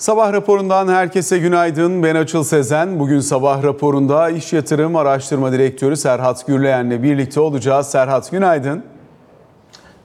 Sabah raporundan herkese günaydın. Ben Açıl Sezen. Bugün sabah raporunda İş Yatırım Araştırma Direktörü Serhat Gürleyen'le birlikte olacağız. Serhat günaydın.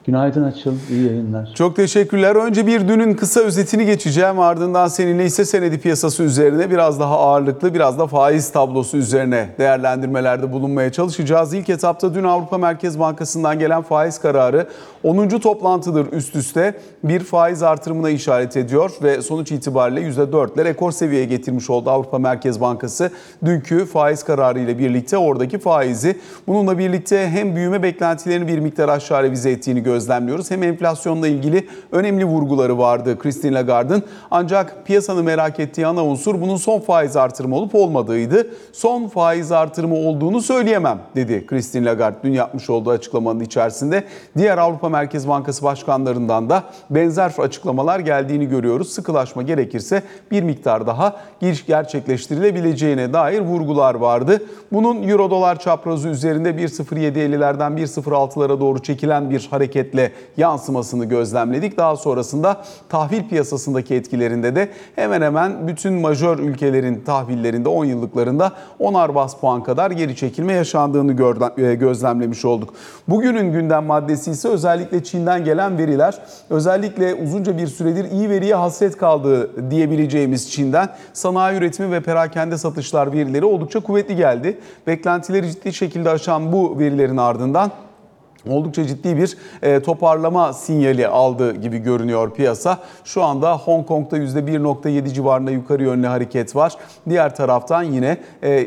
Günaydın Açıl, iyi yayınlar. Çok teşekkürler. Önce bir dünün kısa özetini geçeceğim. Ardından seninle ise senedi piyasası üzerine biraz daha ağırlıklı, biraz da faiz tablosu üzerine değerlendirmelerde bulunmaya çalışacağız. İlk etapta dün Avrupa Merkez Bankası'ndan gelen faiz kararı 10. toplantıdır üst üste bir faiz artırımına işaret ediyor ve sonuç itibariyle %4 ile rekor seviyeye getirmiş oldu Avrupa Merkez Bankası. Dünkü faiz kararı ile birlikte oradaki faizi bununla birlikte hem büyüme beklentilerini bir miktar aşağı revize ettiğini gözlemliyoruz gözlemliyoruz. Hem enflasyonla ilgili önemli vurguları vardı Christine Lagarde'ın. Ancak piyasanın merak ettiği ana unsur bunun son faiz artırımı olup olmadığıydı. Son faiz artırımı olduğunu söyleyemem dedi Christine Lagarde dün yapmış olduğu açıklamanın içerisinde. Diğer Avrupa Merkez Bankası başkanlarından da benzer açıklamalar geldiğini görüyoruz. Sıkılaşma gerekirse bir miktar daha giriş gerçekleştirilebileceğine dair vurgular vardı. Bunun euro dolar çaprazı üzerinde 1.0750'lerden 1.06'lara doğru çekilen bir hareket hareketle yansımasını gözlemledik. Daha sonrasında tahvil piyasasındaki etkilerinde de hemen hemen bütün majör ülkelerin tahvillerinde 10 yıllıklarında 10'ar bas puan kadar geri çekilme yaşandığını e, gözlemlemiş olduk. Bugünün gündem maddesi ise özellikle Çin'den gelen veriler. Özellikle uzunca bir süredir iyi veriye hasret kaldığı diyebileceğimiz Çin'den sanayi üretimi ve perakende satışlar verileri oldukça kuvvetli geldi. Beklentileri ciddi şekilde aşan bu verilerin ardından oldukça ciddi bir e, toparlama sinyali aldı gibi görünüyor piyasa. Şu anda Hong Kong'da %1.7 civarında yukarı yönlü hareket var. Diğer taraftan yine e,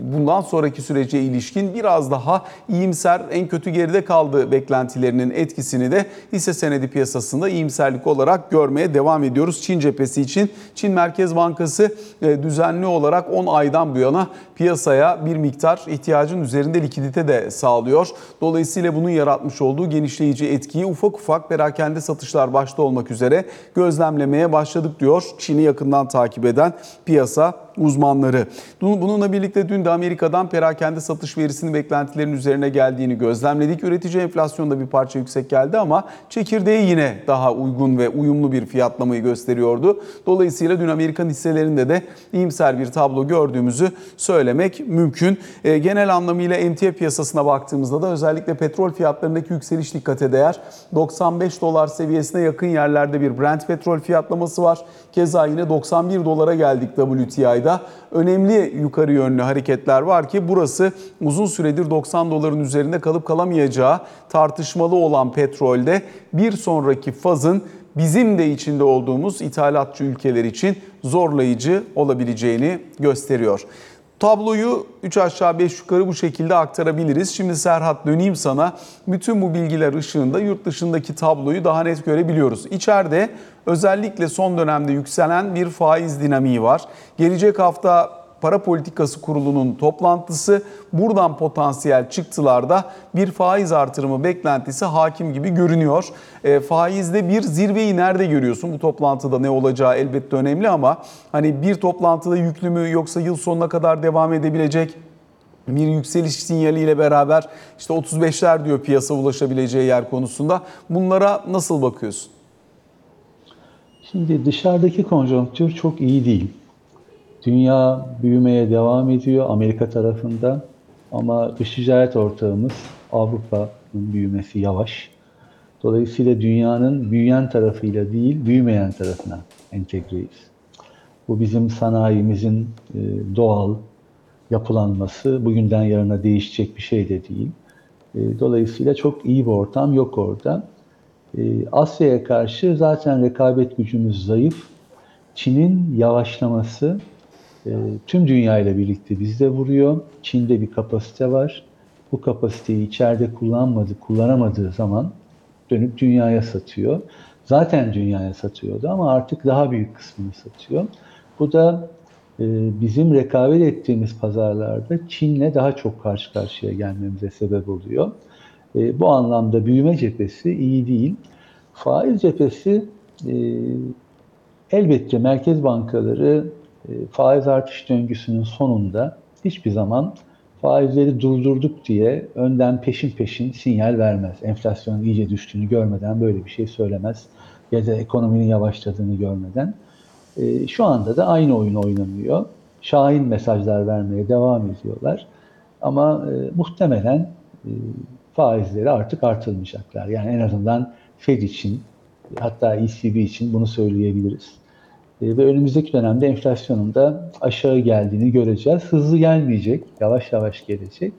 bundan sonraki sürece ilişkin biraz daha iyimser, en kötü geride kaldığı beklentilerinin etkisini de hisse senedi piyasasında iyimserlik olarak görmeye devam ediyoruz. Çin cephesi için Çin Merkez Bankası e, düzenli olarak 10 aydan bu yana piyasaya bir miktar ihtiyacın üzerinde likidite de sağlıyor. Dolayısıyla bunun yaratmış olduğu genişleyici etkiyi ufak ufak perakende satışlar başta olmak üzere gözlemlemeye başladık diyor Çin'i yakından takip eden piyasa uzmanları. Bununla birlikte dün de Amerika'dan perakende satış verisinin beklentilerin üzerine geldiğini gözlemledik. Üretici enflasyonda bir parça yüksek geldi ama çekirdeği yine daha uygun ve uyumlu bir fiyatlamayı gösteriyordu. Dolayısıyla dün Amerikan hisselerinde de iyimser bir tablo gördüğümüzü söylemek mümkün. E, genel anlamıyla emtia piyasasına baktığımızda da özellikle petrol fiyatlarındaki yükseliş dikkate değer. 95 dolar seviyesine yakın yerlerde bir Brent petrol fiyatlaması var. Keza yine 91 dolara geldik WTI'de ayda önemli yukarı yönlü hareketler var ki burası uzun süredir 90 doların üzerinde kalıp kalamayacağı tartışmalı olan petrolde bir sonraki fazın bizim de içinde olduğumuz ithalatçı ülkeler için zorlayıcı olabileceğini gösteriyor. Tabloyu 3 aşağı 5 yukarı bu şekilde aktarabiliriz. Şimdi Serhat döneyim sana. Bütün bu bilgiler ışığında yurt dışındaki tabloyu daha net görebiliyoruz. İçeride özellikle son dönemde yükselen bir faiz dinamiği var. Gelecek hafta Para Politikası Kurulu'nun toplantısı buradan potansiyel çıktılarda bir faiz artırımı beklentisi hakim gibi görünüyor. E, faizde bir zirveyi nerede görüyorsun? Bu toplantıda ne olacağı elbette önemli ama hani bir toplantıda yüklü mü yoksa yıl sonuna kadar devam edebilecek bir yükseliş sinyaliyle beraber işte 35'ler diyor piyasa ulaşabileceği yer konusunda. Bunlara nasıl bakıyorsun? Şimdi dışarıdaki konjonktür çok iyi değil. Dünya büyümeye devam ediyor Amerika tarafında ama dış ticaret ortağımız Avrupa'nın büyümesi yavaş. Dolayısıyla dünyanın büyüyen tarafıyla değil, büyümeyen tarafına entegreyiz. Bu bizim sanayimizin e, doğal yapılanması bugünden yarına değişecek bir şey de değil. E, dolayısıyla çok iyi bir ortam yok orada. E, Asya'ya karşı zaten rekabet gücümüz zayıf. Çin'in yavaşlaması e, tüm dünya ile birlikte bizde vuruyor. Çin'de bir kapasite var. Bu kapasiteyi içeride kullanmadı, kullanamadığı zaman dönüp dünyaya satıyor. Zaten dünyaya satıyordu ama artık daha büyük kısmını satıyor. Bu da e, bizim rekabet ettiğimiz pazarlarda Çin'le daha çok karşı karşıya gelmemize sebep oluyor. E, bu anlamda büyüme cephesi iyi değil. Faiz cephesi e, elbette merkez bankaları faiz artış döngüsünün sonunda hiçbir zaman faizleri durdurduk diye önden peşin peşin sinyal vermez. Enflasyonun iyice düştüğünü görmeden böyle bir şey söylemez ya da ekonominin yavaşladığını görmeden. E, şu anda da aynı oyun oynanıyor. Şahin mesajlar vermeye devam ediyorlar. Ama e, muhtemelen e, faizleri artık artırmayacaklar. Yani en azından Fed için hatta ECB için bunu söyleyebiliriz. E, ve önümüzdeki dönemde enflasyonun da aşağı geldiğini göreceğiz. Hızlı gelmeyecek, yavaş yavaş gelecek.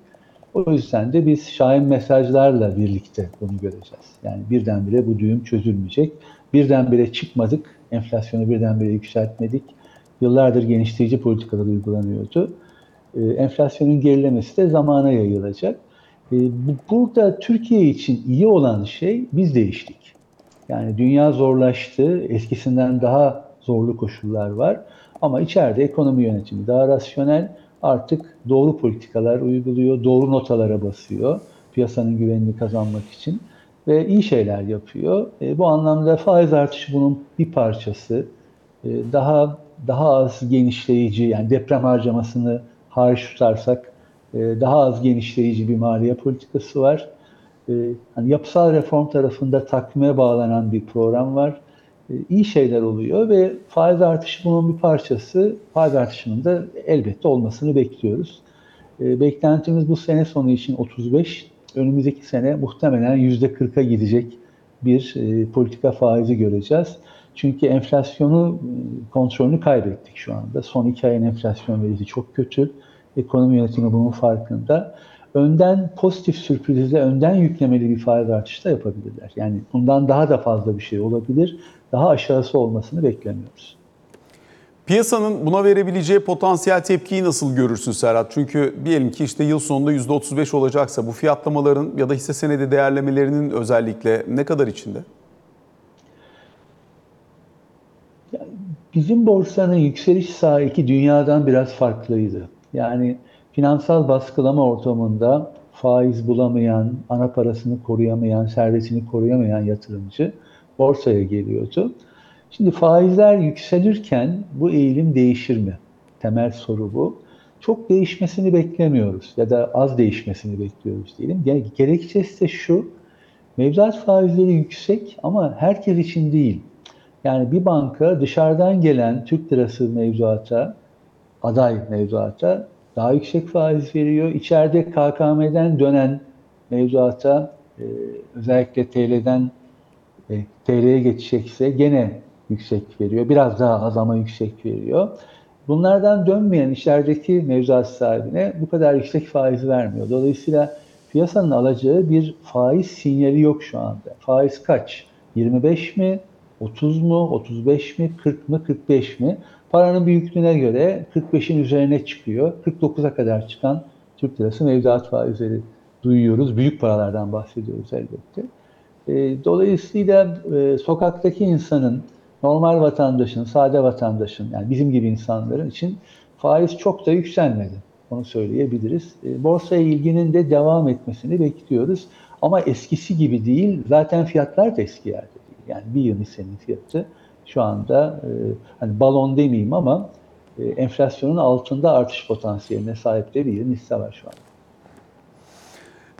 O yüzden de biz şahin mesajlarla birlikte bunu göreceğiz. Yani birdenbire bu düğüm çözülmeyecek. Birdenbire çıkmadık, enflasyonu birdenbire yükseltmedik. Yıllardır genişleyici politikalar uygulanıyordu. E, enflasyonun gerilemesi de zamana yayılacak. E, bu, burada Türkiye için iyi olan şey biz değiştik. Yani dünya zorlaştı, eskisinden daha zorlu koşullar var. Ama içeride ekonomi yönetimi daha rasyonel, artık doğru politikalar uyguluyor, doğru notalara basıyor piyasanın güvenini kazanmak için ve iyi şeyler yapıyor. E, bu anlamda faiz artışı bunun bir parçası. E, daha daha az genişleyici yani deprem harcamasını hariç tutarsak e, daha az genişleyici bir maliye politikası var. E, hani yapısal reform tarafında takvime bağlanan bir program var. E, iyi şeyler oluyor ve faiz artışı bunun bir parçası. Faiz artışının da elbette olmasını bekliyoruz. E, beklentimiz bu sene sonu için 35, önümüzdeki sene muhtemelen %40'a gidecek bir e, politika faizi göreceğiz. Çünkü enflasyonu kontrolünü kaybettik şu anda. Son iki ayın enflasyon verisi çok kötü. Ekonomi yönetimi bunun farkında. Önden pozitif sürprizle önden yüklemeli bir faiz artışı da yapabilirler. Yani bundan daha da fazla bir şey olabilir. Daha aşağısı olmasını beklemiyoruz. Piyasanın buna verebileceği potansiyel tepkiyi nasıl görürsün Serhat? Çünkü diyelim ki işte yıl sonunda %35 olacaksa bu fiyatlamaların ya da hisse senedi değerlemelerinin özellikle ne kadar içinde? Bizim borsanın yükseliş sahibi dünyadan biraz farklıydı. Yani finansal baskılama ortamında faiz bulamayan, ana parasını koruyamayan, servetini koruyamayan yatırımcı borsaya geliyordu. Şimdi faizler yükselirken bu eğilim değişir mi? Temel soru bu. Çok değişmesini beklemiyoruz ya da az değişmesini bekliyoruz diyelim. Gerekçesi de şu, mevduat faizleri yüksek ama herkes için değil. Yani bir banka dışarıdan gelen Türk lirası mevduata, aday mevduata daha yüksek faiz veriyor. İçeride KKM'den dönen mevduata e, özellikle TL'den e, TL'ye geçecekse gene yüksek veriyor. Biraz daha az ama yüksek veriyor. Bunlardan dönmeyen içerideki mevzuat sahibine bu kadar yüksek faiz vermiyor. Dolayısıyla piyasanın alacağı bir faiz sinyali yok şu anda. Faiz kaç? 25 mi? 30 mu? 35 mi? 40 mı? 45 mi? Paranın büyüklüğüne göre 45'in üzerine çıkıyor. 49'a kadar çıkan Türk lirası mevduat faizleri duyuyoruz. Büyük paralardan bahsediyoruz elbette. E, dolayısıyla e, sokaktaki insanın, normal vatandaşın, sade vatandaşın, yani bizim gibi insanların için faiz çok da yükselmedi. Onu söyleyebiliriz. E, borsaya ilginin de devam etmesini bekliyoruz. Ama eskisi gibi değil. Zaten fiyatlar da eski yerde değil. Yani bir yıl hissenin fiyatı şu anda hani balon demeyeyim ama enflasyonun altında artış potansiyeline sahip de bir hisse var şu anda.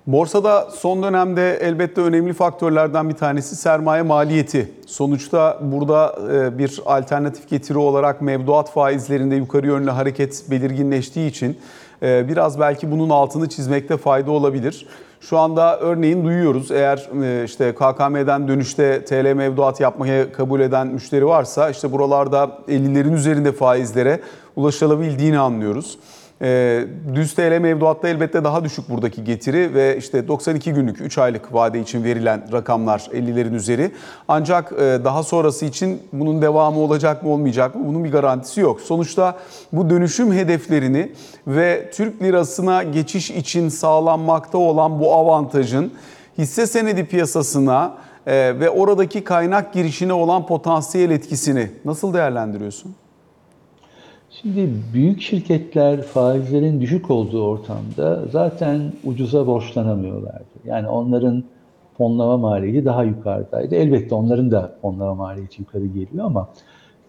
Borsada son dönemde elbette önemli faktörlerden bir tanesi sermaye maliyeti. Sonuçta burada e, bir alternatif getiri olarak mevduat faizlerinde yukarı yönlü hareket belirginleştiği için e, biraz belki bunun altını çizmekte fayda olabilir. Şu anda örneğin duyuyoruz eğer e, işte KKM'den dönüşte TL mevduat yapmaya kabul eden müşteri varsa işte buralarda 50'lerin üzerinde faizlere ulaşılabildiğini anlıyoruz. E, düz TL mevduatta elbette daha düşük buradaki getiri ve işte 92 günlük 3 aylık vade için verilen rakamlar 50'lerin üzeri. Ancak e, daha sonrası için bunun devamı olacak mı olmayacak mı bunun bir garantisi yok. Sonuçta bu dönüşüm hedeflerini ve Türk lirasına geçiş için sağlanmakta olan bu avantajın hisse senedi piyasasına e, ve oradaki kaynak girişine olan potansiyel etkisini nasıl değerlendiriyorsun? Şimdi büyük şirketler faizlerin düşük olduğu ortamda zaten ucuza borçlanamıyorlardı. Yani onların fonlama maliyeti daha yukarıdaydı. Elbette onların da fonlama maliyeti yukarı geliyor ama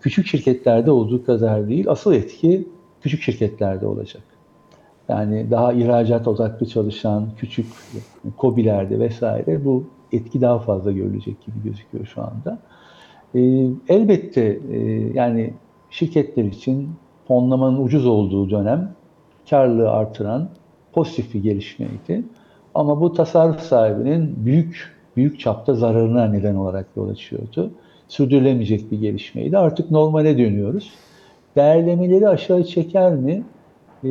küçük şirketlerde olduğu kadar değil. Asıl etki küçük şirketlerde olacak. Yani daha ihracat odaklı çalışan küçük kobilerde vesaire bu etki daha fazla görülecek gibi gözüküyor şu anda. Ee, elbette e, yani şirketler için fonlamanın ucuz olduğu dönem karlılığı artıran pozitif bir gelişmeydi. Ama bu tasarruf sahibinin büyük büyük çapta zararına neden olarak yol açıyordu. Sürdürülemeyecek bir gelişmeydi. Artık normale dönüyoruz. Değerlemeleri aşağı çeker mi? Ee,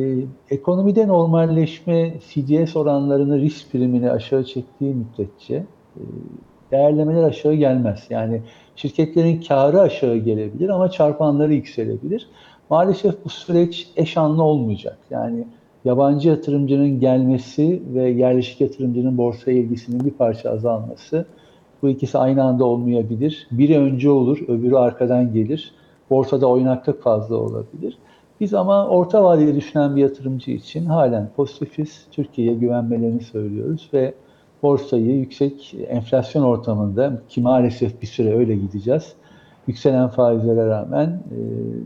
ekonomide normalleşme CDS oranlarını risk primini aşağı çektiği müddetçe e, değerlemeler aşağı gelmez. Yani şirketlerin karı aşağı gelebilir ama çarpanları yükselebilir. Maalesef bu süreç eş anlı olmayacak. Yani yabancı yatırımcının gelmesi ve yerleşik yatırımcının borsaya ilgisinin bir parça azalması bu ikisi aynı anda olmayabilir. Biri önce olur, öbürü arkadan gelir. Borsada oynaklık fazla olabilir. Biz ama orta vadeli düşünen bir yatırımcı için halen pozitifiz. Türkiye'ye güvenmelerini söylüyoruz ve borsayı yüksek enflasyon ortamında ki maalesef bir süre öyle gideceğiz. Yükselen faizlere rağmen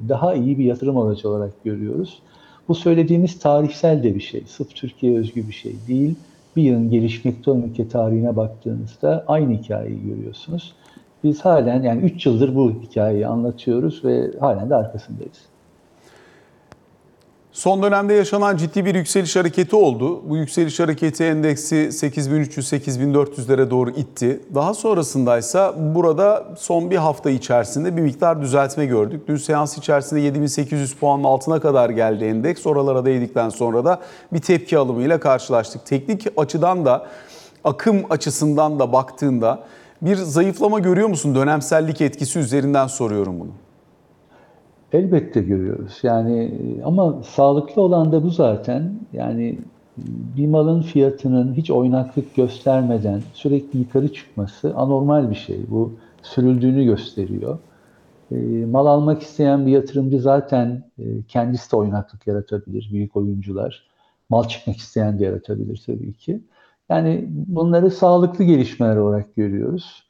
daha iyi bir yatırım aracı olarak görüyoruz. Bu söylediğimiz tarihsel de bir şey. Sırf Türkiye özgü bir şey değil. Bir yılın gelişmekte olan ülke tarihine baktığınızda aynı hikayeyi görüyorsunuz. Biz halen yani 3 yıldır bu hikayeyi anlatıyoruz ve halen de arkasındayız. Son dönemde yaşanan ciddi bir yükseliş hareketi oldu. Bu yükseliş hareketi endeksi 8300-8400'lere doğru itti. Daha sonrasındaysa burada son bir hafta içerisinde bir miktar düzeltme gördük. Dün seans içerisinde 7800 puanın altına kadar geldi endeks. Oralara değdikten sonra da bir tepki alımıyla karşılaştık. Teknik açıdan da akım açısından da baktığında bir zayıflama görüyor musun? Dönemsellik etkisi üzerinden soruyorum bunu. Elbette görüyoruz. Yani ama sağlıklı olan da bu zaten. Yani bir malın fiyatının hiç oynaklık göstermeden sürekli yukarı çıkması anormal bir şey. Bu sürüldüğünü gösteriyor. Mal almak isteyen bir yatırımcı zaten kendisi de oynaklık yaratabilir, büyük oyuncular. Mal çıkmak isteyen de yaratabilir tabii ki. Yani bunları sağlıklı gelişmeler olarak görüyoruz.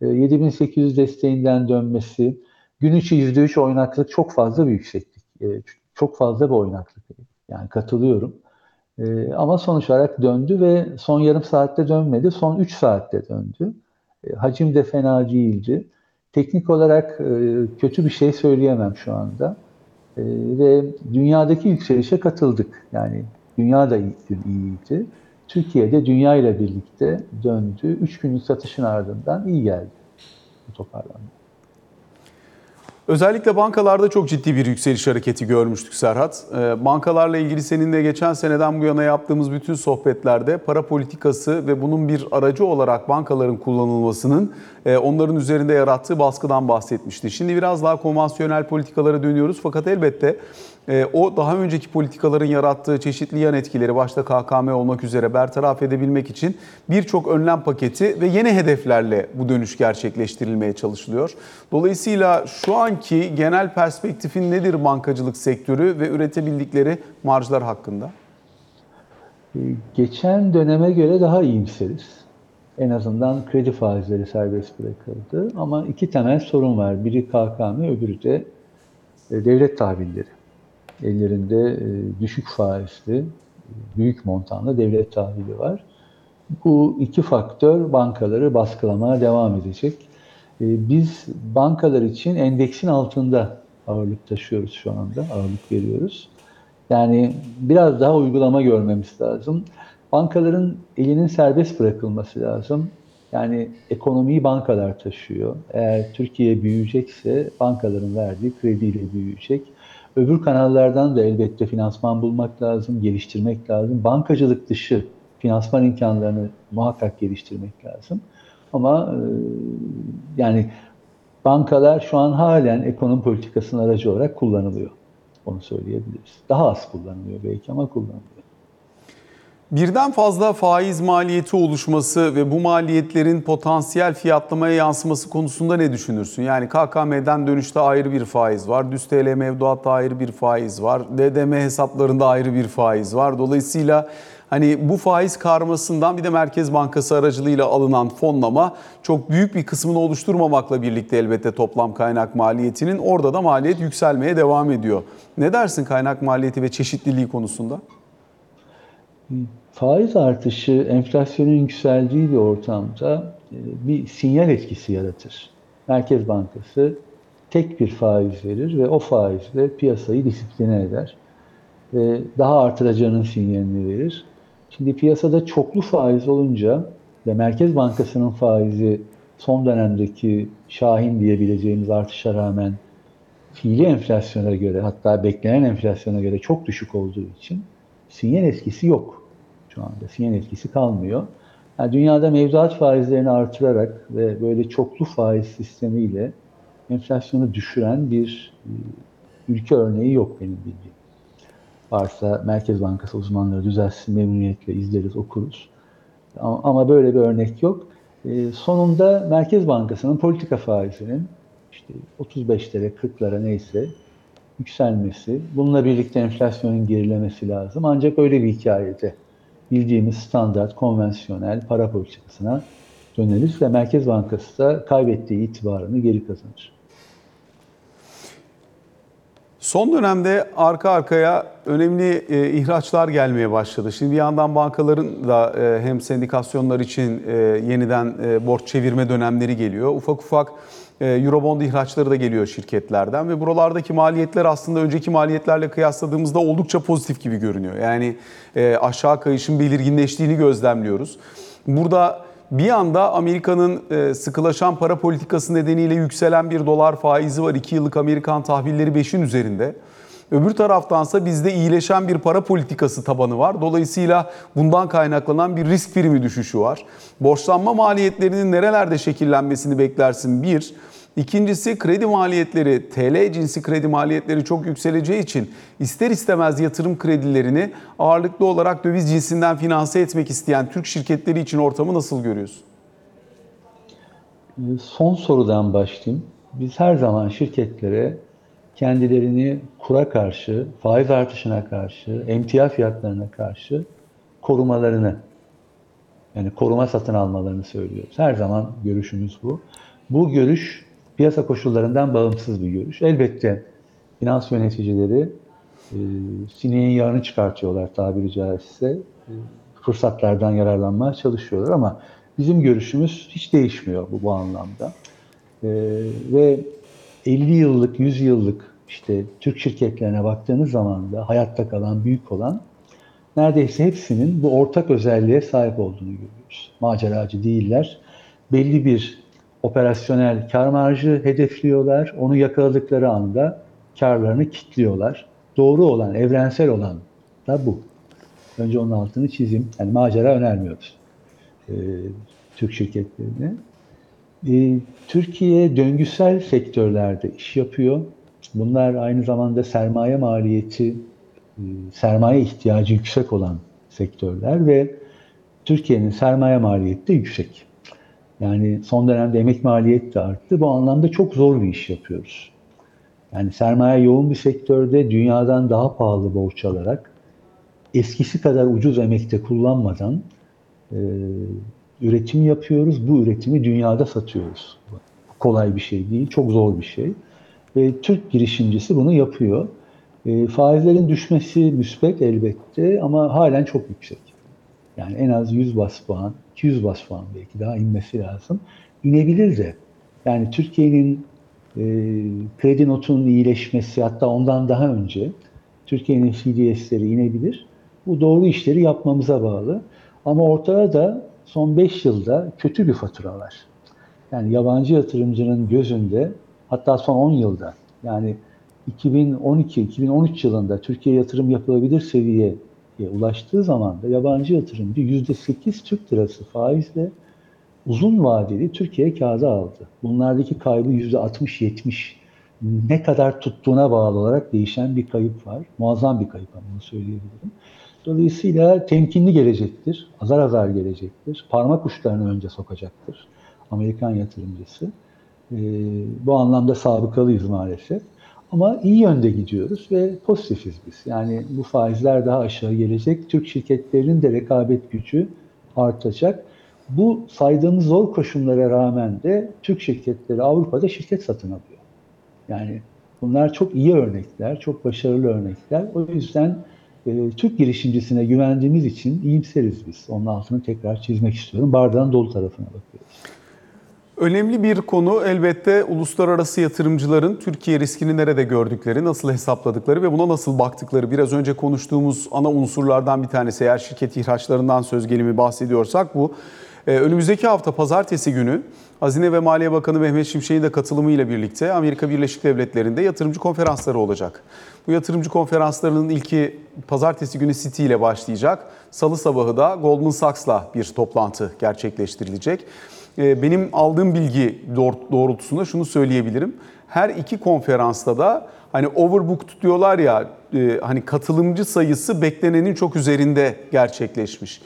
7800 desteğinden dönmesi, gün içi %3 oynaklık çok fazla bir yükseklik. Çok fazla bir oynaklık. Yani katılıyorum. Ama sonuç olarak döndü ve son yarım saatte dönmedi. Son 3 saatte döndü. Hacim de fena değildi. Teknik olarak kötü bir şey söyleyemem şu anda. Ve dünyadaki yükselişe katıldık. Yani dünya da iyiydi. Türkiye'de dünya ile birlikte döndü. 3 günlük satışın ardından iyi geldi bu toparlanma. Özellikle bankalarda çok ciddi bir yükseliş hareketi görmüştük Serhat. Bankalarla ilgili seninle geçen seneden bu yana yaptığımız bütün sohbetlerde para politikası ve bunun bir aracı olarak bankaların kullanılmasının onların üzerinde yarattığı baskıdan bahsetmişti. Şimdi biraz daha konvansiyonel politikalara dönüyoruz fakat elbette o daha önceki politikaların yarattığı çeşitli yan etkileri başta KKM olmak üzere bertaraf edebilmek için birçok önlem paketi ve yeni hedeflerle bu dönüş gerçekleştirilmeye çalışılıyor. Dolayısıyla şu anki genel perspektifin nedir bankacılık sektörü ve üretebildikleri marjlar hakkında? Geçen döneme göre daha iyimseriz. En azından kredi faizleri serbest bırakıldı. Ama iki temel sorun var. Biri KKM, öbürü de devlet tahvilleri ellerinde düşük faizli, büyük montanlı devlet tahvili var. Bu iki faktör bankaları baskılamaya devam edecek. Biz bankalar için endeksin altında ağırlık taşıyoruz şu anda, ağırlık veriyoruz. Yani biraz daha uygulama görmemiz lazım. Bankaların elinin serbest bırakılması lazım. Yani ekonomiyi bankalar taşıyor. Eğer Türkiye büyüyecekse bankaların verdiği krediyle büyüyecek. Öbür kanallardan da elbette finansman bulmak lazım, geliştirmek lazım. Bankacılık dışı finansman imkanlarını muhakkak geliştirmek lazım. Ama e, yani bankalar şu an halen ekonomi politikasının aracı olarak kullanılıyor. Onu söyleyebiliriz. Daha az kullanılıyor belki ama kullanılıyor. Birden fazla faiz maliyeti oluşması ve bu maliyetlerin potansiyel fiyatlamaya yansıması konusunda ne düşünürsün? Yani KKM'den dönüşte ayrı bir faiz var, düz TL mevduatta ayrı bir faiz var, DDM hesaplarında ayrı bir faiz var. Dolayısıyla hani bu faiz karmasından bir de Merkez Bankası aracılığıyla alınan fonlama çok büyük bir kısmını oluşturmamakla birlikte elbette toplam kaynak maliyetinin orada da maliyet yükselmeye devam ediyor. Ne dersin kaynak maliyeti ve çeşitliliği konusunda? Faiz artışı enflasyonun yükseldiği bir ortamda bir sinyal etkisi yaratır. Merkez Bankası tek bir faiz verir ve o faizle piyasayı disipline eder ve daha artıracağının sinyalini verir. Şimdi piyasada çoklu faiz olunca ve Merkez Bankası'nın faizi son dönemdeki şahin diyebileceğimiz artışa rağmen fiili enflasyona göre hatta beklenen enflasyona göre çok düşük olduğu için sinyal etkisi yok şu anda. Sinyal etkisi kalmıyor. Yani dünyada mevduat faizlerini artırarak ve böyle çoklu faiz sistemiyle enflasyonu düşüren bir e, ülke örneği yok benim bildiğim. Varsa Merkez Bankası uzmanları düzelsin memnuniyetle izleriz, okuruz. Ama, böyle bir örnek yok. E, sonunda Merkez Bankası'nın politika faizinin işte 35'lere, 40'lara neyse yükselmesi, bununla birlikte enflasyonun gerilemesi lazım. Ancak öyle bir hikayede bildiğimiz standart, konvansiyonel para politikasına döneriz ve Merkez Bankası da kaybettiği itibarını geri kazanır. Son dönemde arka arkaya önemli e, ihraçlar gelmeye başladı. Şimdi bir yandan bankaların da e, hem sendikasyonlar için e, yeniden e, borç çevirme dönemleri geliyor. Ufak ufak e, Eurobond ihraçları da geliyor şirketlerden ve buralardaki maliyetler aslında önceki maliyetlerle kıyasladığımızda oldukça pozitif gibi görünüyor. Yani e, aşağı kayışın belirginleştiğini gözlemliyoruz. Burada bir anda Amerika'nın e, sıkılaşan para politikası nedeniyle yükselen bir dolar faizi var. 2 yıllık Amerikan tahvilleri 5'in üzerinde. Öbür taraftansa bizde iyileşen bir para politikası tabanı var. Dolayısıyla bundan kaynaklanan bir risk primi düşüşü var. Borçlanma maliyetlerinin nerelerde şekillenmesini beklersin? Bir. İkincisi kredi maliyetleri, TL cinsi kredi maliyetleri çok yükseleceği için ister istemez yatırım kredilerini ağırlıklı olarak döviz cinsinden finanse etmek isteyen Türk şirketleri için ortamı nasıl görüyorsun? Son sorudan başlayayım. Biz her zaman şirketlere kendilerini kura karşı, faiz artışına karşı, emtia fiyatlarına karşı korumalarını, yani koruma satın almalarını söylüyoruz. Her zaman görüşümüz bu. Bu görüş piyasa koşullarından bağımsız bir görüş. Elbette finans yöneticileri e, sineğin yağını çıkartıyorlar tabiri caizse. E, fırsatlardan yararlanmaya çalışıyorlar ama bizim görüşümüz hiç değişmiyor bu, bu anlamda. E, ve 50 yıllık, 100 yıllık işte Türk şirketlerine baktığınız zaman da hayatta kalan, büyük olan neredeyse hepsinin bu ortak özelliğe sahip olduğunu görüyoruz. Maceracı değiller. Belli bir operasyonel kar marjı hedefliyorlar. Onu yakaladıkları anda karlarını kitliyorlar. Doğru olan, evrensel olan da bu. Önce onun altını çizeyim. Yani macera önermiyoruz e, Türk şirketlerine. E, Türkiye döngüsel sektörlerde iş yapıyor. Bunlar aynı zamanda sermaye maliyeti, e, sermaye ihtiyacı yüksek olan sektörler ve Türkiye'nin sermaye maliyeti de yüksek. Yani son dönemde emek maliyeti de arttı. Bu anlamda çok zor bir iş yapıyoruz. Yani sermaye yoğun bir sektörde dünyadan daha pahalı borç alarak eskisi kadar ucuz emekte kullanmadan e, üretim yapıyoruz. Bu üretimi dünyada satıyoruz. Kolay bir şey değil, çok zor bir şey. Ve Türk girişimcisi bunu yapıyor. E, faizlerin düşmesi müspet elbette ama halen çok yüksek. Yani en az 100 bas puan, 200 bas puan belki daha inmesi lazım. İnebilir de. Yani Türkiye'nin e, kredi notunun iyileşmesi hatta ondan daha önce Türkiye'nin CDS'leri inebilir. Bu doğru işleri yapmamıza bağlı. Ama ortada da son 5 yılda kötü bir fatura var. Yani yabancı yatırımcının gözünde hatta son 10 yılda yani 2012-2013 yılında Türkiye yatırım yapılabilir seviyeye ulaştığı zaman da yabancı yatırımcı %8 Türk lirası faizle uzun vadeli Türkiye kağıda aldı. Bunlardaki kaybı %60-70 ne kadar tuttuğuna bağlı olarak değişen bir kayıp var. Muazzam bir kayıp ama söyleyebilirim. Dolayısıyla temkinli gelecektir, azar azar gelecektir. Parmak uçlarını önce sokacaktır Amerikan yatırımcısı. Ee, bu anlamda sabıkalıyız maalesef. Ama iyi yönde gidiyoruz ve pozitifiz biz. Yani bu faizler daha aşağı gelecek. Türk şirketlerinin de rekabet gücü artacak. Bu saydığımız zor koşullara rağmen de Türk şirketleri Avrupa'da şirket satın alıyor. Yani bunlar çok iyi örnekler, çok başarılı örnekler. O yüzden e, Türk girişimcisine güvendiğimiz için iyimseriz biz. Onun altını tekrar çizmek istiyorum. Bardağın dolu tarafına bakıyoruz. Önemli bir konu elbette uluslararası yatırımcıların Türkiye riskini nerede gördükleri, nasıl hesapladıkları ve buna nasıl baktıkları. Biraz önce konuştuğumuz ana unsurlardan bir tanesi eğer şirket ihraçlarından söz gelimi bahsediyorsak bu. Ee, önümüzdeki hafta pazartesi günü Hazine ve Maliye Bakanı Mehmet Şimşek'in de katılımıyla birlikte Amerika Birleşik Devletleri'nde yatırımcı konferansları olacak. Bu yatırımcı konferanslarının ilki pazartesi günü City ile başlayacak. Salı sabahı da Goldman Sachs'la bir toplantı gerçekleştirilecek. Ee, benim aldığım bilgi doğrultusunda şunu söyleyebilirim. Her iki konferansta da hani overbooked diyorlar ya e, hani katılımcı sayısı beklenenin çok üzerinde gerçekleşmiş.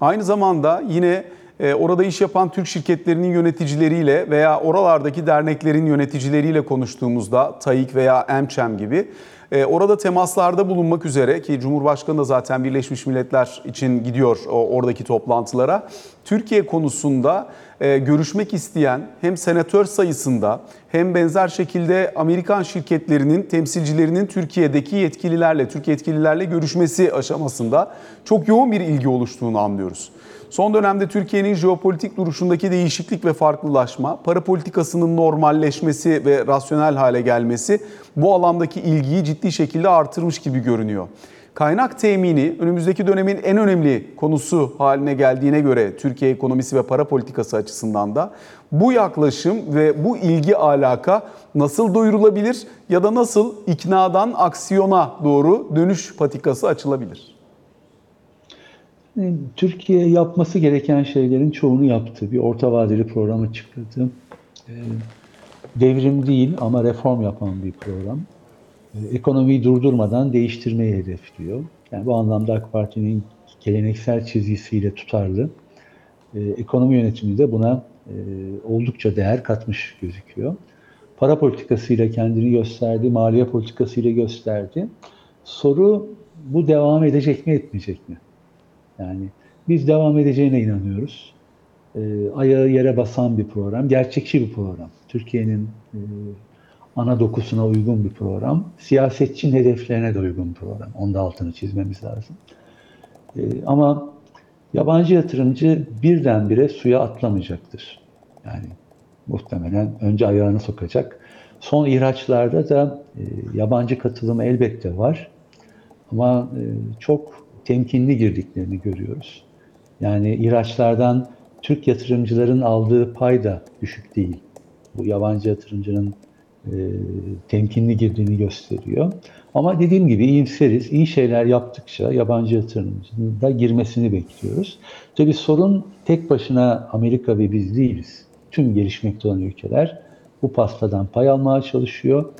Aynı zamanda yine e, orada iş yapan Türk şirketlerinin yöneticileriyle veya oralardaki derneklerin yöneticileriyle konuştuğumuzda TAİK veya EMÇEM gibi e, orada temaslarda bulunmak üzere ki Cumhurbaşkanı da zaten Birleşmiş Milletler için gidiyor oradaki toplantılara. Türkiye konusunda e, görüşmek isteyen hem senatör sayısında hem benzer şekilde Amerikan şirketlerinin temsilcilerinin Türkiye'deki yetkililerle, Türk yetkililerle görüşmesi aşamasında çok yoğun bir ilgi oluştuğunu anlıyoruz. Son dönemde Türkiye'nin jeopolitik duruşundaki değişiklik ve farklılaşma, para politikasının normalleşmesi ve rasyonel hale gelmesi bu alandaki ilgiyi ciddi şekilde artırmış gibi görünüyor. Kaynak temini önümüzdeki dönemin en önemli konusu haline geldiğine göre Türkiye ekonomisi ve para politikası açısından da bu yaklaşım ve bu ilgi alaka nasıl doyurulabilir ya da nasıl iknadan aksiyona doğru dönüş patikası açılabilir? Türkiye yapması gereken şeylerin çoğunu yaptı. Bir orta vadeli program açıkladı. Ee, devrim değil ama reform yapan bir program. Ee, ekonomiyi durdurmadan değiştirmeyi hedefliyor. Yani bu anlamda AK Parti'nin geleneksel çizgisiyle tutarlı. Ee, ekonomi yönetimi de buna e, oldukça değer katmış gözüküyor. Para politikasıyla kendini gösterdi, maliye politikasıyla gösterdi. Soru bu devam edecek mi etmeyecek mi? Yani biz devam edeceğine inanıyoruz. E, ayağı yere basan bir program, gerçekçi bir program. Türkiye'nin e, ana dokusuna uygun bir program. Siyasetçinin hedeflerine de uygun bir program. Onda altını çizmemiz lazım. E, ama yabancı yatırımcı birdenbire suya atlamayacaktır. Yani muhtemelen önce ayağını sokacak. Son ihraçlarda da e, yabancı katılım elbette var. Ama e, çok temkinli girdiklerini görüyoruz. Yani ihraçlardan Türk yatırımcıların aldığı pay da düşük değil. Bu yabancı yatırımcının e, temkinli girdiğini gösteriyor. Ama dediğim gibi iyimseriz. İyi şeyler yaptıkça yabancı yatırımcının da girmesini bekliyoruz. Tabii sorun tek başına Amerika ve biz değiliz. Tüm gelişmekte olan ülkeler bu pastadan pay almaya çalışıyor.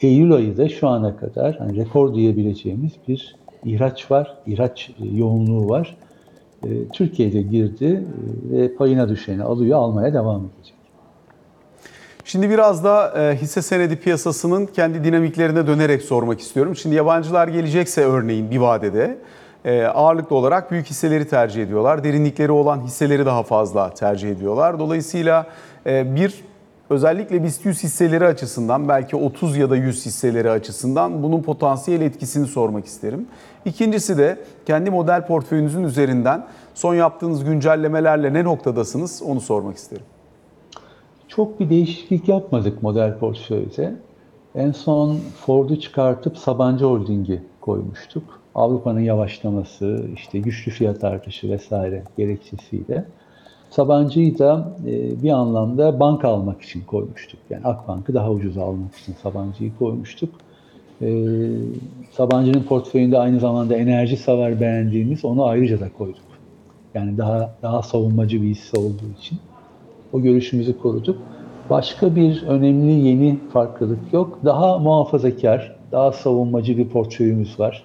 Eylül ayı da şu ana kadar hani rekor diyebileceğimiz bir ihraç var, ihraç e, yoğunluğu var. E, Türkiye'de girdi e, ve payına düşeni alıyor, almaya devam edecek. Şimdi biraz da hisse senedi piyasasının kendi dinamiklerine dönerek sormak istiyorum. Şimdi yabancılar gelecekse örneğin bir vadede ağırlıklı olarak büyük hisseleri tercih ediyorlar. Derinlikleri olan hisseleri daha fazla tercih ediyorlar. Dolayısıyla bir özellikle BIST 100 hisseleri açısından belki 30 ya da 100 hisseleri açısından bunun potansiyel etkisini sormak isterim. İkincisi de kendi model portföyünüzün üzerinden son yaptığınız güncellemelerle ne noktadasınız onu sormak isterim. Çok bir değişiklik yapmadık model portföyde. En son Ford'u çıkartıp Sabancı Holding'i koymuştuk. Avrupa'nın yavaşlaması, işte güçlü fiyat artışı vesaire gerekçesiyle. Sabancı'yı da e, bir anlamda banka almak için koymuştuk. Yani Akbank'ı daha ucuz almak için Sabancı'yı koymuştuk. E, Sabancı'nın portföyünde aynı zamanda enerji savar beğendiğimiz onu ayrıca da koyduk. Yani daha daha savunmacı bir hisse olduğu için o görüşümüzü koruduk. Başka bir önemli yeni farklılık yok. Daha muhafazakar, daha savunmacı bir portföyümüz var.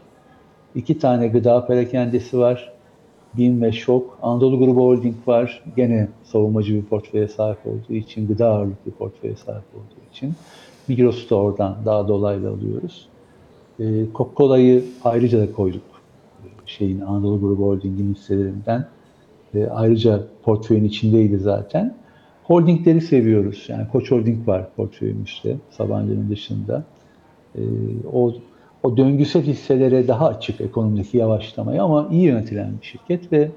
İki tane gıda perakendesi var. BİM ve ŞOK. Anadolu Grubu Holding var. Gene savunmacı bir portföye sahip olduğu için, gıda ağırlıklı portföye sahip olduğu için. Migros'u da oradan daha dolaylı alıyoruz. E, Coca-Cola'yı ayrıca da koyduk. Şeyin Anadolu Grubu Holding'in hisselerinden. E, ayrıca portföyün içindeydi zaten. Holdingleri seviyoruz. Yani Koç Holding var portföyümüzde, Sabancı'nın dışında. E, o o döngüsel hisselere daha açık ekonomideki yavaşlamaya ama iyi yönetilen bir şirket ve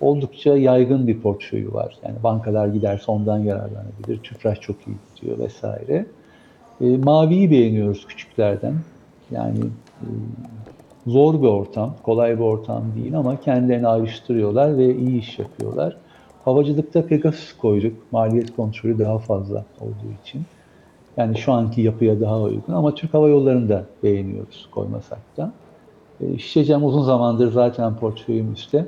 oldukça yaygın bir portföyü var. Yani bankalar giderse ondan yararlanabilir. Tüpraş çok iyi gidiyor vesaire. E, maviyi beğeniyoruz küçüklerden. Yani e, zor bir ortam, kolay bir ortam değil ama kendilerini ayrıştırıyorlar ve iyi iş yapıyorlar. Havacılıkta Pegasus koyduk. Maliyet kontrolü daha fazla olduğu için. Yani şu anki yapıya daha uygun ama Türk Hava Yolları'nı da beğeniyoruz koymasak da. E, uzun zamandır zaten portföyümüzde.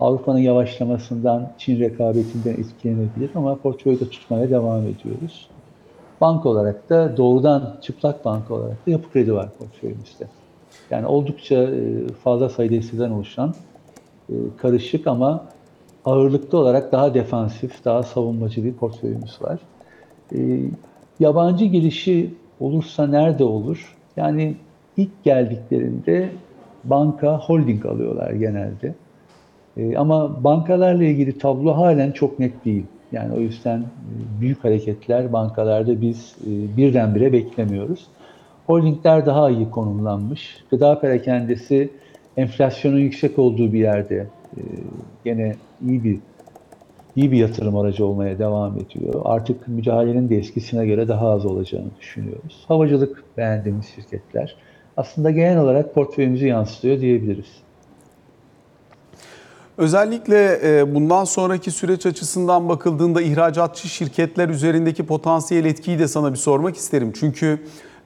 Avrupa'nın yavaşlamasından, Çin rekabetinden etkilenebilir ama portföyü de tutmaya devam ediyoruz. Banka olarak da doğrudan çıplak banka olarak da yapı kredi var portföyümüzde. Yani oldukça e, fazla sayıda hisseden oluşan e, karışık ama ağırlıklı olarak daha defansif, daha savunmacı bir portföyümüz var. E, yabancı girişi olursa nerede olur? Yani ilk geldiklerinde banka holding alıyorlar genelde. E, ama bankalarla ilgili tablo halen çok net değil. Yani o yüzden e, büyük hareketler bankalarda biz e, birdenbire beklemiyoruz. Holdingler daha iyi konumlanmış. Gıda perakendesi enflasyonun yüksek olduğu bir yerde e, gene iyi bir iyi bir yatırım aracı olmaya devam ediyor. Artık mücadelenin de eskisine göre daha az olacağını düşünüyoruz. Havacılık beğendiğimiz şirketler. Aslında genel olarak portföyümüzü yansıtıyor diyebiliriz. Özellikle e, bundan sonraki süreç açısından bakıldığında ihracatçı şirketler üzerindeki potansiyel etkiyi de sana bir sormak isterim. Çünkü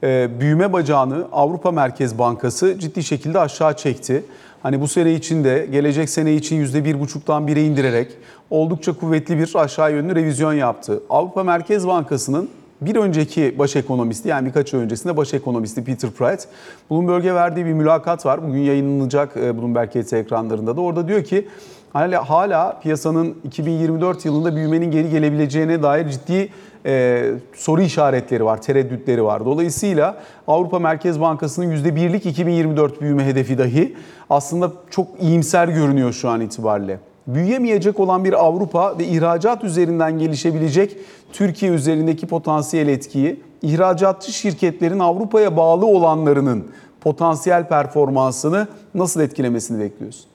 e, büyüme bacağını Avrupa Merkez Bankası ciddi şekilde aşağı çekti. Hani bu sene için de gelecek sene için %1,5'tan 1'e indirerek oldukça kuvvetli bir aşağı yönlü revizyon yaptı. Avrupa Merkez Bankası'nın bir önceki baş ekonomisti yani birkaç ay öncesinde baş ekonomisti Peter Pratt Bloomberg'e verdiği bir mülakat var. Bugün yayınlanacak e, Bloomberg KT ekranlarında da. Orada diyor ki hala, hala piyasanın 2024 yılında büyümenin geri gelebileceğine dair ciddi e, soru işaretleri var, tereddütleri var. Dolayısıyla Avrupa Merkez Bankası'nın %1'lik 2024 büyüme hedefi dahi aslında çok iyimser görünüyor şu an itibariyle büyüyemeyecek olan bir Avrupa ve ihracat üzerinden gelişebilecek Türkiye üzerindeki potansiyel etkiyi ihracatçı şirketlerin Avrupa'ya bağlı olanlarının potansiyel performansını nasıl etkilemesini bekliyorsun?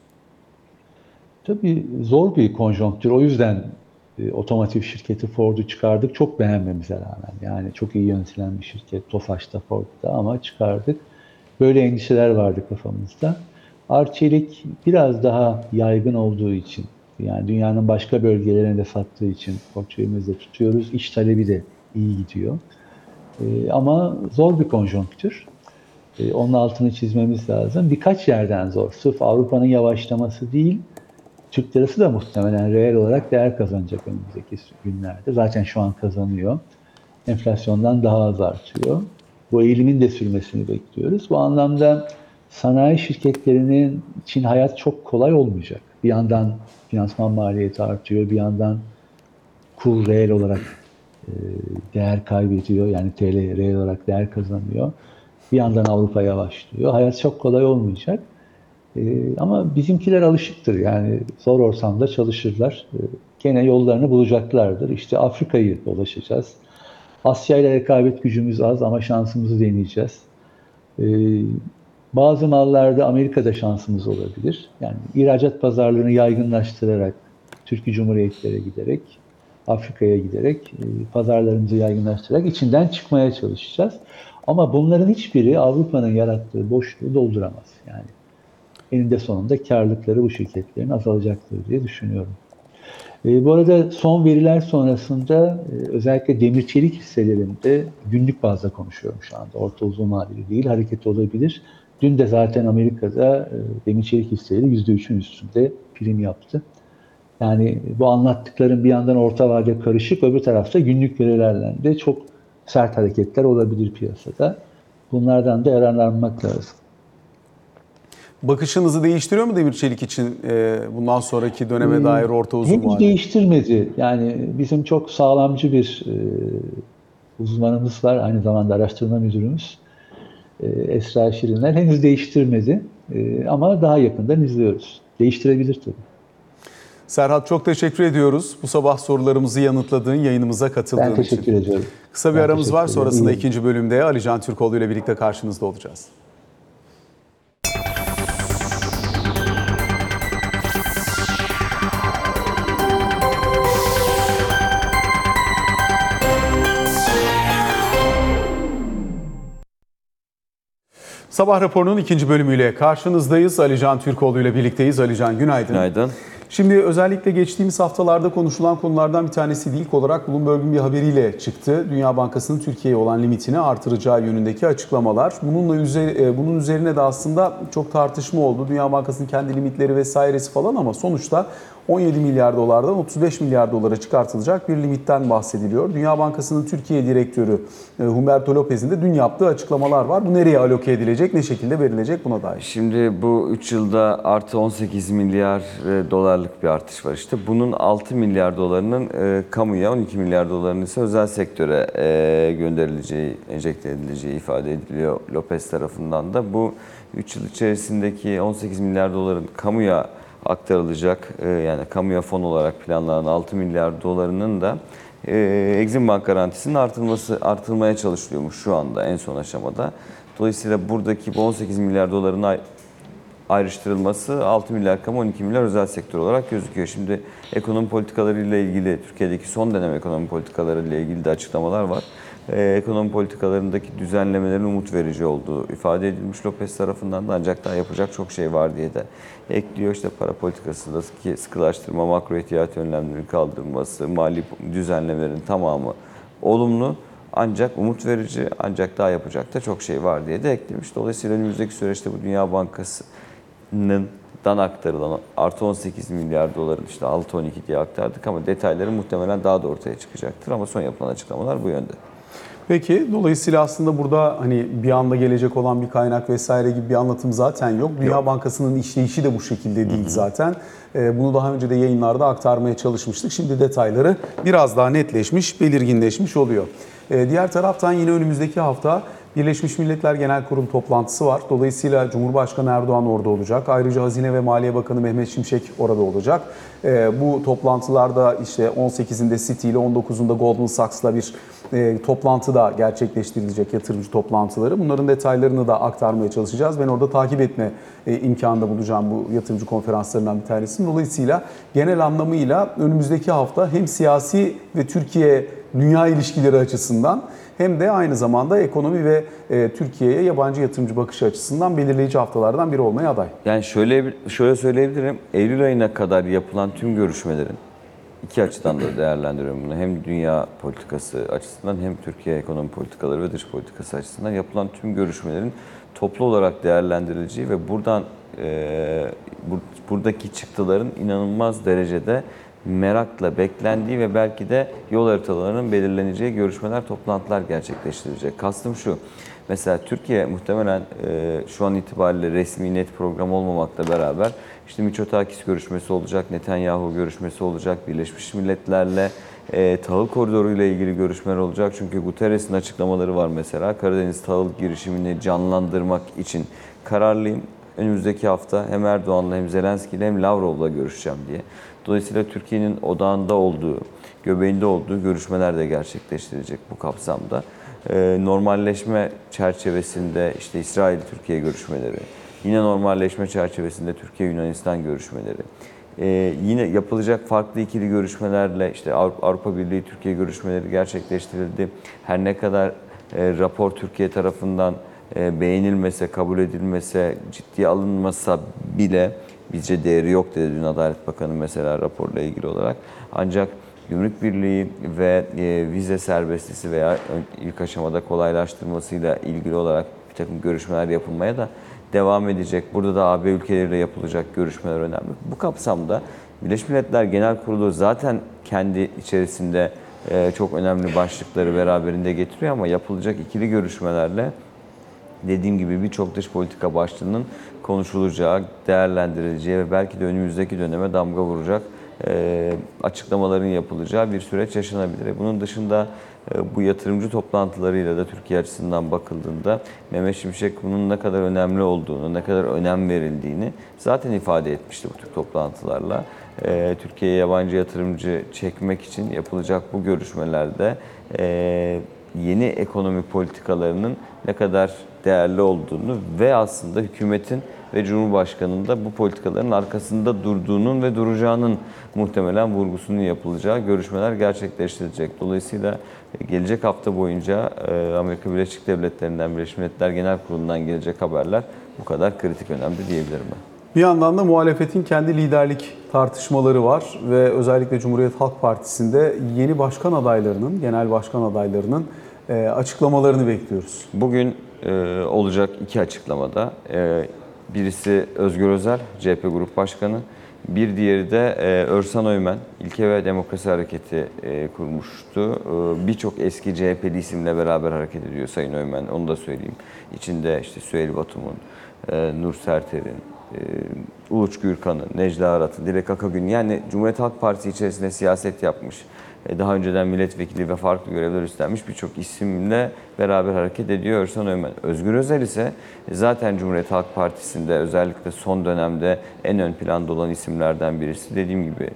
Tabii zor bir konjonktür. O yüzden e, otomotiv şirketi Ford'u çıkardık. Çok beğenmemize rağmen. Yani çok iyi yönetilen bir şirket. Tofaş'ta, Ford'da ama çıkardık. Böyle endişeler vardı kafamızda. Arçelik biraz daha yaygın olduğu için yani dünyanın başka bölgelerine de sattığı için portföyümüzde tutuyoruz. İş talebi de iyi gidiyor. Ee, ama zor bir konjonktür. Ee, onun altını çizmemiz lazım. Birkaç yerden zor. Sırf Avrupa'nın yavaşlaması değil, Türk lirası da muhtemelen reel olarak değer kazanacak önümüzdeki günlerde. Zaten şu an kazanıyor. Enflasyondan daha az artıyor. Bu eğilimin de sürmesini bekliyoruz. Bu anlamda sanayi şirketlerinin için hayat çok kolay olmayacak. Bir yandan finansman maliyeti artıyor, bir yandan kur reel olarak e, değer kaybediyor. Yani TL reel olarak değer kazanıyor. Bir yandan Avrupa yavaşlıyor. Hayat çok kolay olmayacak. E, ama bizimkiler alışıktır. Yani zor ortamda çalışırlar. E, gene yollarını bulacaklardır. İşte Afrika'yı dolaşacağız. Asya ile rekabet gücümüz az ama şansımızı deneyeceğiz. Bazı mallarda Amerika'da şansımız olabilir. Yani ihracat pazarlarını yaygınlaştırarak, Türkiye Cumhuriyetlere giderek, Afrika'ya giderek e, pazarlarımızı yaygınlaştırarak içinden çıkmaya çalışacağız. Ama bunların hiçbiri Avrupa'nın yarattığı boşluğu dolduramaz. Yani eninde sonunda karlılıkları bu şirketlerin azalacaktır diye düşünüyorum. E, bu arada son veriler sonrasında e, özellikle demir çelik hisselerinde günlük bazda konuşuyorum şu anda. Orta uzun vadeli değil, hareket olabilir. Dün de zaten Amerika'da e, demir çelik hisseleri %3'ün üstünde prim yaptı. Yani bu anlattıklarım bir yandan orta vade karışık, öbür tarafta günlük verilerle de çok sert hareketler olabilir piyasada. Bunlardan da yararlanmak lazım. Bakışınızı değiştiriyor mu demir çelik için e, bundan sonraki döneme hmm, dair orta uzun Henüz vade? değiştirmedi. Yani bizim çok sağlamcı bir e, uzmanımız var. Aynı zamanda araştırma müdürümüz. E, Esra Şirinler henüz değiştirmedi e, ama daha yakından izliyoruz. Değiştirebilir tabii. Serhat çok teşekkür ediyoruz. Bu sabah sorularımızı yanıtladığın, yayınımıza katıldığın için. Ben teşekkür için. ediyorum. Kısa bir ben aramız var. Sonrasında ikinci bölümde Ali Can Türkoğlu ile birlikte karşınızda olacağız. Sabah raporunun ikinci bölümüyle karşınızdayız. Alican Türkoğlu ile birlikteyiz. Alican günaydın. Günaydın. Şimdi özellikle geçtiğimiz haftalarda konuşulan konulardan bir tanesi. İlk olarak Bloomberg'un bir haberiyle çıktı. Dünya Bankası'nın Türkiye'ye olan limitini artıracağı yönündeki açıklamalar. Bununla üzeri, bunun üzerine de aslında çok tartışma oldu. Dünya Bankası'nın kendi limitleri vesairesi falan ama sonuçta 17 milyar dolardan 35 milyar dolara çıkartılacak bir limitten bahsediliyor. Dünya Bankası'nın Türkiye direktörü e, Humberto Lopez'in de dün yaptığı açıklamalar var. Bu nereye aloke edilecek, ne şekilde verilecek buna dair. Şimdi bu 3 yılda artı 18 milyar e, dolarlık bir artış var işte. Bunun 6 milyar dolarının e, kamuya, 12 milyar dolarının ise özel sektöre gönderileceği, enjekte edileceği ifade ediliyor Lopez tarafından da. Bu 3 yıl içerisindeki 18 milyar doların kamuya aktarılacak, e, yani kamuya fon olarak planlanan 6 milyar dolarının da e, Exim Bank garantisinin artırılması artırılmaya çalışılıyormuş şu anda en son aşamada. Dolayısıyla buradaki bu 18 milyar doların ay- ayrıştırılması 6 milyar kamu 12 milyar özel sektör olarak gözüküyor. Şimdi ekonomi politikaları ile ilgili Türkiye'deki son dönem ekonomi politikaları ile ilgili de açıklamalar var. Ee, ekonomi politikalarındaki düzenlemelerin umut verici olduğu ifade edilmiş Lopez tarafından da ancak daha yapacak çok şey var diye de ekliyor. İşte para politikasındaki sıkılaştırma, makro ihtiyat önlemlerinin kaldırılması, mali düzenlemelerin tamamı olumlu. Ancak umut verici, ancak daha yapacak da çok şey var diye de eklemiş. Dolayısıyla önümüzdeki süreçte bu Dünya Bankası'nın dan aktarılan artı 18 milyar doların işte 6-12 diye aktardık ama detayları muhtemelen daha da ortaya çıkacaktır. Ama son yapılan açıklamalar bu yönde. Peki dolayısıyla aslında burada hani bir anda gelecek olan bir kaynak vesaire gibi bir anlatım zaten yok. Dünya Bankası'nın işleyişi de bu şekilde değil zaten. Ee, Bunu daha önce de yayınlarda aktarmaya çalışmıştık. Şimdi detayları biraz daha netleşmiş, belirginleşmiş oluyor. Ee, Diğer taraftan yine önümüzdeki hafta Birleşmiş Milletler Genel Kurul toplantısı var. Dolayısıyla Cumhurbaşkanı Erdoğan orada olacak. Ayrıca Hazine ve Maliye Bakanı Mehmet Şimşek orada olacak. Ee, bu toplantılarda işte 18'inde Citi ile 19'unda Goldman Sachs'la bir e, toplantı da gerçekleştirilecek yatırımcı toplantıları. Bunların detaylarını da aktarmaya çalışacağız. Ben orada takip etme e, imkanında bulacağım bu yatırımcı konferanslarından bir tanesini. Dolayısıyla genel anlamıyla önümüzdeki hafta hem siyasi ve Türkiye dünya ilişkileri açısından hem de aynı zamanda ekonomi ve e, Türkiye'ye yabancı yatırımcı bakışı açısından belirleyici haftalardan biri olmaya aday. Yani şöyle şöyle söyleyebilirim. Eylül ayına kadar yapılan tüm görüşmelerin iki açıdan da değerlendiriyorum bunu. Hem dünya politikası açısından hem Türkiye ekonomi politikaları ve dış politikası açısından yapılan tüm görüşmelerin toplu olarak değerlendirileceği ve buradan e, bur- buradaki çıktıların inanılmaz derecede merakla beklendiği ve belki de yol haritalarının belirleneceği görüşmeler, toplantılar gerçekleştirilecek. Kastım şu, mesela Türkiye muhtemelen e, şu an itibariyle resmi net program olmamakla beraber işte Miçotakis görüşmesi olacak, Netanyahu görüşmesi olacak, Birleşmiş Milletler'le e, tahıl koridoru ile ilgili görüşmeler olacak. Çünkü Guterres'in açıklamaları var mesela. Karadeniz tahıl girişimini canlandırmak için kararlıyım. Önümüzdeki hafta hem Erdoğan'la hem Zelenski'yle hem Lavrov'la görüşeceğim diye. Dolayısıyla Türkiye'nin odağında olduğu, göbeğinde olduğu görüşmeler de gerçekleştirilecek bu kapsamda. Ee, normalleşme çerçevesinde işte İsrail-Türkiye görüşmeleri, yine normalleşme çerçevesinde Türkiye-Yunanistan görüşmeleri, ee, yine yapılacak farklı ikili görüşmelerle işte Avrupa, Avrupa Birliği Türkiye görüşmeleri gerçekleştirildi. Her ne kadar e, rapor Türkiye tarafından e, beğenilmese, kabul edilmese, ciddiye alınmasa bile bizce değeri yok dedi dün Adalet Bakanı mesela raporla ilgili olarak. Ancak Gümrük Birliği ve e, vize serbestisi veya ilk aşamada kolaylaştırmasıyla ilgili olarak bir takım görüşmeler yapılmaya da devam edecek. Burada da AB ülkeleriyle yapılacak görüşmeler önemli. Bu kapsamda Birleşmiş Milletler Genel Kurulu zaten kendi içerisinde e, çok önemli başlıkları beraberinde getiriyor ama yapılacak ikili görüşmelerle dediğim gibi birçok dış politika başlığının konuşulacağı, değerlendirileceği ve belki de önümüzdeki döneme damga vuracak e, açıklamaların yapılacağı bir süreç yaşanabilir. Bunun dışında e, bu yatırımcı toplantılarıyla da Türkiye açısından bakıldığında Mehmet Şimşek bunun ne kadar önemli olduğunu, ne kadar önem verildiğini zaten ifade etmişti bu tür toplantılarla. E, Türkiye'ye yabancı yatırımcı çekmek için yapılacak bu görüşmelerde e, yeni ekonomi politikalarının ne kadar değerli olduğunu ve aslında hükümetin ve Cumhurbaşkanı'nın da bu politikaların arkasında durduğunun ve duracağının muhtemelen vurgusunun yapılacağı görüşmeler gerçekleştirilecek. Dolayısıyla gelecek hafta boyunca e, Amerika Birleşik Devletleri'nden Birleşmiş Milletler Genel Kurulu'ndan gelecek haberler bu kadar kritik önemli diyebilirim ben. Bir yandan da muhalefetin kendi liderlik tartışmaları var ve özellikle Cumhuriyet Halk Partisi'nde yeni başkan adaylarının, genel başkan adaylarının e, açıklamalarını bekliyoruz. Bugün e, olacak iki açıklamada. Birisi Özgür Özel, CHP Grup Başkanı. Bir diğeri de e, Örsan Öymen, İlke ve Demokrasi Hareketi e, kurmuştu. E, Birçok eski CHP'li isimle beraber hareket ediyor Sayın Öymen, onu da söyleyeyim. İçinde işte Süheyl Batum'un, e, Nur Serter'in, e, Uluç Gürkan'ın, Necla Arat'ın, Dilek Akagün yani Cumhuriyet Halk Partisi içerisinde siyaset yapmış, daha önceden milletvekili ve farklı görevler üstlenmiş birçok isimle beraber hareket ediyor Örsan Ömen. Özgür Özel ise zaten Cumhuriyet Halk Partisi'nde özellikle son dönemde en ön planda olan isimlerden birisi. Dediğim gibi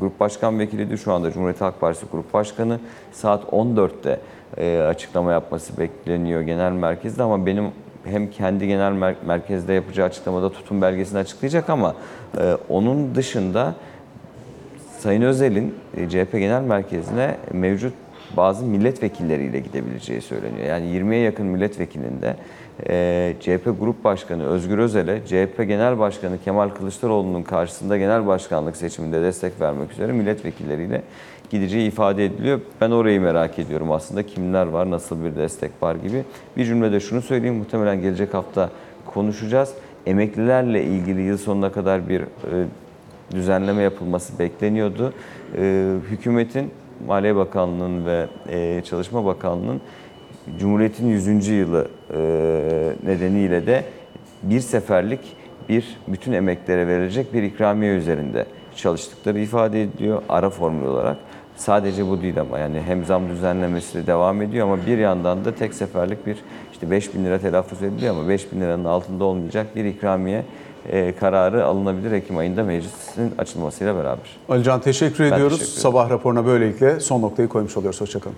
Grup Başkan Vekilidir. Şu anda Cumhuriyet Halk Partisi Grup Başkanı. Saat 14'te e, açıklama yapması bekleniyor genel merkezde ama benim hem kendi genel mer- merkezde yapacağı açıklamada tutum belgesini açıklayacak ama e, onun dışında Sayın Özel'in e, CHP Genel Merkezi'ne mevcut bazı milletvekilleriyle gidebileceği söyleniyor. Yani 20'ye yakın milletvekilinde e, CHP Grup Başkanı Özgür Özel'e CHP Genel Başkanı Kemal Kılıçdaroğlu'nun karşısında genel başkanlık seçiminde destek vermek üzere milletvekilleriyle gideceği ifade ediliyor. Ben orayı merak ediyorum aslında kimler var, nasıl bir destek var gibi. Bir cümlede şunu söyleyeyim muhtemelen gelecek hafta konuşacağız. Emeklilerle ilgili yıl sonuna kadar bir e, düzenleme yapılması bekleniyordu. Ee, hükümetin, Maliye Bakanlığı'nın ve e, Çalışma Bakanlığı'nın Cumhuriyet'in 100. yılı e, nedeniyle de bir seferlik bir bütün emeklere verilecek bir ikramiye üzerinde çalıştıkları ifade ediliyor ara formül olarak. Sadece bu değil ama yani hem zam düzenlemesi de devam ediyor ama bir yandan da tek seferlik bir işte 5 bin lira telaffuz ediliyor ama 5 bin liranın altında olmayacak bir ikramiye e, kararı alınabilir Ekim ayında meclisin açılmasıyla beraber. Alican teşekkür ediyoruz. teşekkür. Sabah raporuna böylelikle son noktayı koymuş oluyoruz. Hoşçakalın.